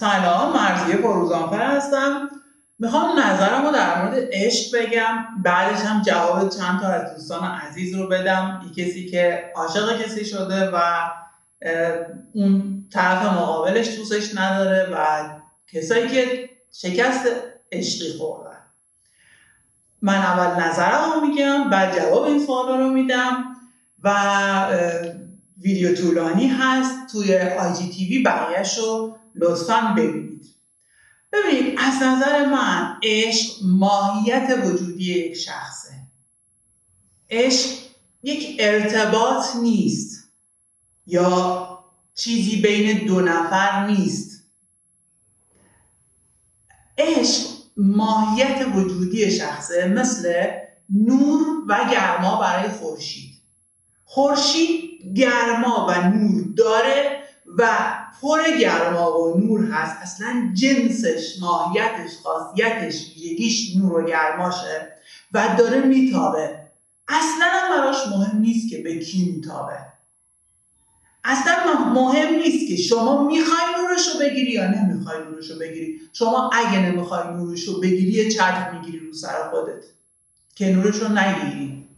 سلام مرزیه فروزانفر هستم. می‌خوام نظرم رو در مورد عشق بگم. بعدش هم جواب چند تا از دوستان عزیز رو بدم. یه کسی که عاشق کسی شده و اون طرف مقابلش دوستش نداره و کسایی که شکست عشقی خوردن. من اول نظرم رو میگم بعد جواب این سوال رو میدم و ویدیو طولانی هست. توی آی جی تیوی بقیهش رو لطفا ببینید. ببینید از نظر من عشق ماهیت وجودی یک شخصه. عشق یک ارتباط نیست یا چیزی بین دو نفر نیست. عشق ماهیت وجودی شخصه مثل نور و گرما برای خورشید. خورشید گرما و نور داره و پر گرما و نور هست. اصلا جنسش ماهیتش خاصیتش ویژگیش نور و گرماشه و داره میتابه. اصلا براش مهم نیست که به کی میتابه. اصلا مهم نیست که شما می‌خوای نورش رو بگیری یا نمی‌خوای نورش رو بگیری. شما اگه نمی‌خوای نورش رو بگیری یه چرخ می‌گیری رو سر خودت که نورش رو نگیری.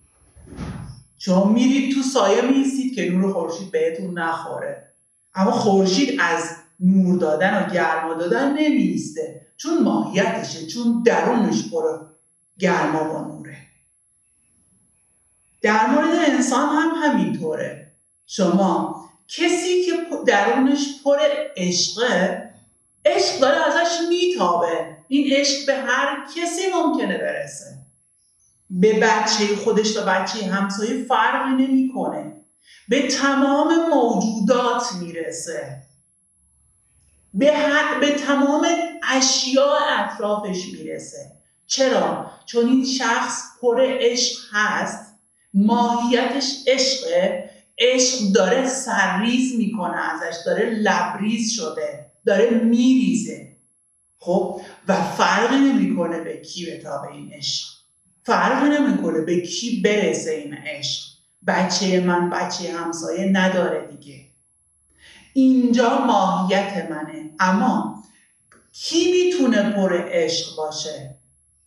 شما میرید تو سایه میستید که نور خورشید بهتون نخوره. اما خورشید از نور دادن و گرما دادن نمیسته چون ماهیتشه چون درونش پر گرما و نوره. در مورد انسان هم همینطوره. شما کسی که درونش پر عشقه عشق داره ازش میتابه. این عشق به هر کسی ممکنه برسه. به بچه خودش و بچه همسایه فرقی نمی‌کنه. به تمام موجودات می‌رسه. به, به تمام اشیاء اطرافش می‌رسه. چرا؟ چون این شخص پر عشق هست. ماهیتش عشقه. عشق داره سرریز می‌کنه ازش. داره لبریز شده. داره میریزه. خب؟ و فرقی نمی‌کنه به کی به این عشق. فرقی نمی‌کنه به کی برسه این عشق. بچه من بچه همسایه نداره دیگه. اینجا ماهیت منه. اما کی می‌تونه پر عشق باشه؟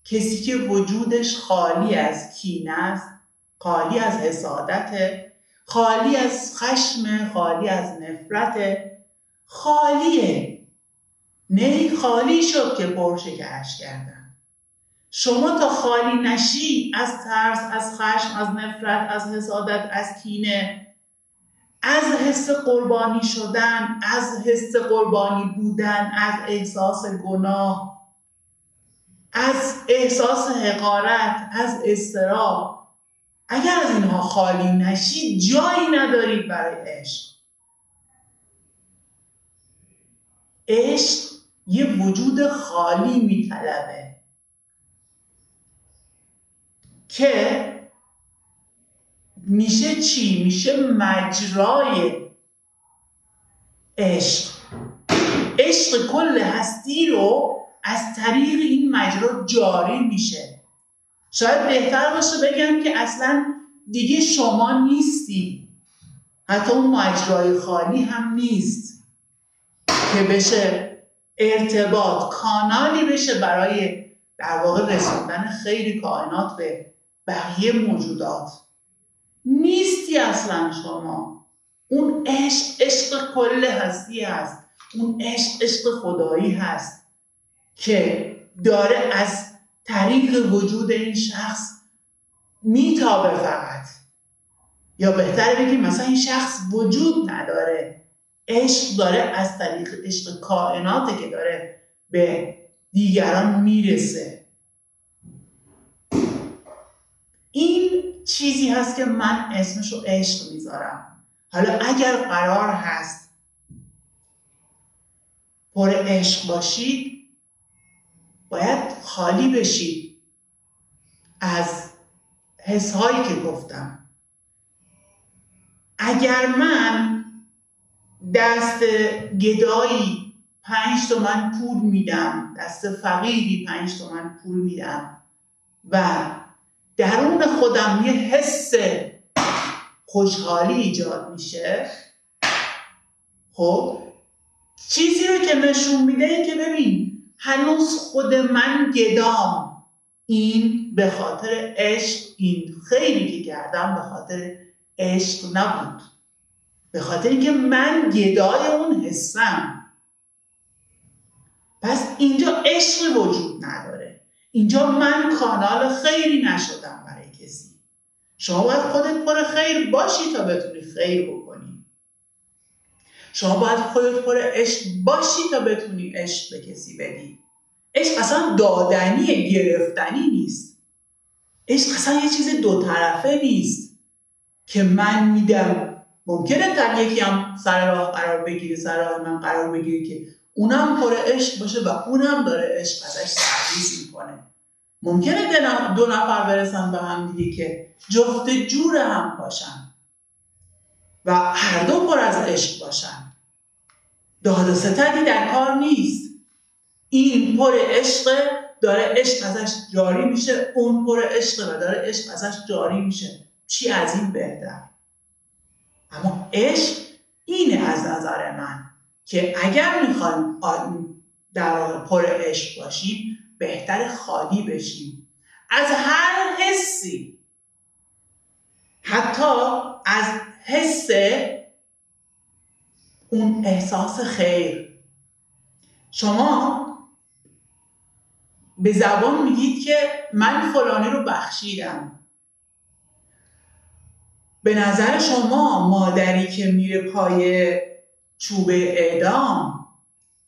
کسی که وجودش خالی از کینه است خالی از حسادت خالی از خشم خالی از نفرت خالیه. نه خالی شد که پر شکرش کردن شما تا خالی نشی از ترس از خشم از نفرت از حسادت از کینه از حس قربانی شدن از حس قربانی بودن از احساس گناه از احساس حقارت از استراب اگر از اینها خالی نشید جایی ندارید برای عشق. عشق یه وجود خالی میطلبه. که میشه چی؟ میشه مجرای عشق. عشق کل هستی رو از طریق این مجرا جاری میشه. شاید بهتر باشه بگم که اصلا دیگه شما نیستی. حتی اون مجرای خالی هم نیست. که بشه ارتباط کانالی بشه برای در واقع رسوندن خیلی کائنات به بقیه موجودات. نیستی اصلا شما. اون عشق عشق کل هستی هست. اون عشق عشق خدایی هست که داره از طریق وجود این شخص میتابه فقط. یا بهتر بگیم مثلا این شخص وجود نداره. عشق داره از طریق عشق کائناته که داره به دیگران می‌رسه. این چیزی هست که من اسمش رو عشق می‌ذارم. حالا اگر قرار هست پر عشق باشید باید خالی بشید از حسهایی که گفتم. اگر من دست گدایی پنج تومن پول میدم دست فقیری پنج تومن پول میدم و درون خودم یه حس خوشحالی ایجاد میشه. خب چیزی رو که نشون میده این که ببین هنوز خود من گدام. این به خاطر عشق این خیلی که کردم به خاطر عشق نبود. به خاطر اینکه من گدای اون حسم. پس اینجا عشق وجود نداره. اینجا من کانال خیری نشدم برای کسی. شما باید خودت پر خیر باشی تا بتونی خیر بکنی. شما باید خودت پر عشق باشی تا بتونی عشق به کسی بدی. عشق اصلا دادنی گرفتنی نیست. عشق اصلا یه چیز دو طرفه نیست که من میدم. ممکنه در یکی هم سر راه قرار بگیره سر راه من قرار بگیره که اونم پر عشق باشه و اونم داره عشق ازش سرویس می‌کنه. ممکنه دو نفر برسن به هم دیگه که جفت جور هم باشن و هر دو پر از عشق باشن. داد و ستدی در کار نیست. این پر عشق داره عشق ازش جاری میشه اون پر عشق و داره عشق ازش جاری میشه. چی از این بهتر؟ اما عشق اینه از نظر من. که اگر می‌خوایم در واقع پر عشق باشیم بهتر خالی بشیم. از هر حسی حتی از حس اون احساس خیر. شما به زبان میگید که من فلانی رو بخشیدم. به نظر شما مادری که میره پای چوب اعدام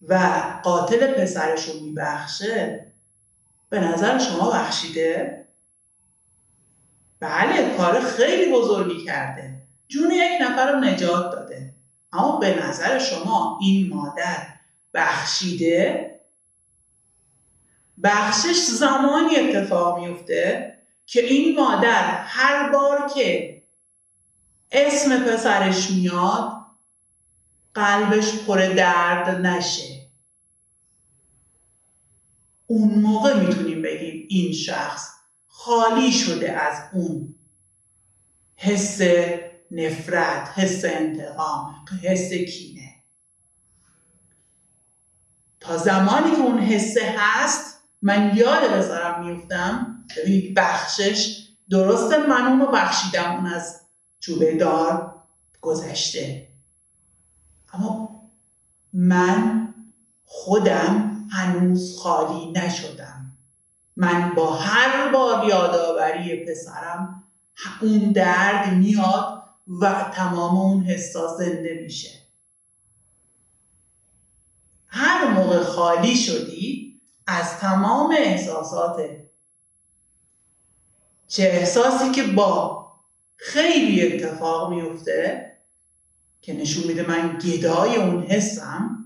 و قاتل پسرش رو میبخشه به نظر شما بخشیده؟ بله کار خیلی بزرگی کرده. جون یک نفر رو نجات داده. اما به نظر شما این مادر بخشیده بخشش زمانی اتفاق میفته که این مادر هر بار که اسم پسرش میاد قلبش پر درد نشه. اون موقع می‌تونیم بگیم این شخص خالی شده از اون حس نفرت حس انتقام حس کینه. تا زمانی که اون حسه هست من یاد بذارم میفتم ببینید بخشش درسته من اونو بخشیدم اون از چوبه دار گذشته. اما من خودم هنوز خالی نشدم. من با هر بار یادآوری پسرم اون درد میاد و تمام اون حسا زنده میشه. هر موقع خالی شدی از تمام احساسات چه احساسی که با خیلی اتفاق میفته که نشون میده من گدای اون حسم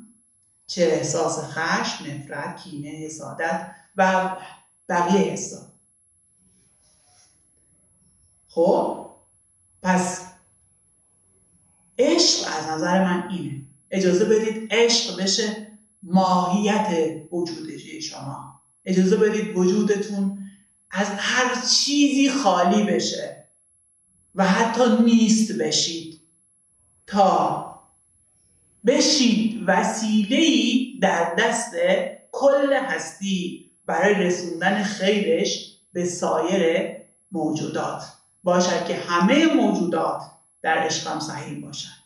چه احساس خشم، نفرت، کینه، حسادت و بقیه حسا. خب پس عشق از نظر من اینه. اجازه بدید عشق بشه ماهیت وجودشی شما. اجازه بدید وجودتون از هر چیزی خالی بشه و حتی نیست بشید. تا بشید وسیله در دست کل هستی برای رسوندن خیرش به سایر موجودات. باشد که همه موجودات در عشقم صحیح باشند.